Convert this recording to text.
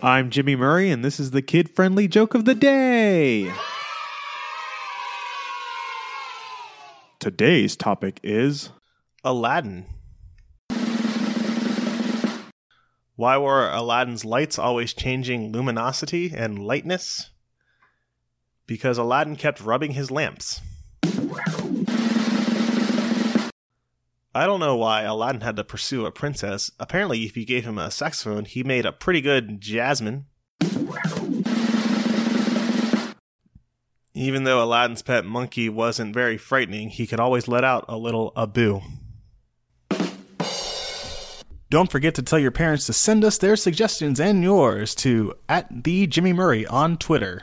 I'm Jimmy Murray, and this is the kid friendly joke of the day. Today's topic is Aladdin. Why were Aladdin's lights always changing luminosity and lightness? Because Aladdin kept rubbing his lamps. I don't know why Aladdin had to pursue a princess. Apparently, if you gave him a saxophone, he made a pretty good Jasmine. Even though Aladdin's pet monkey wasn't very frightening, he could always let out a little Abu. Don't forget to tell your parents to send us their suggestions and yours to at the Jimmy Murray on Twitter.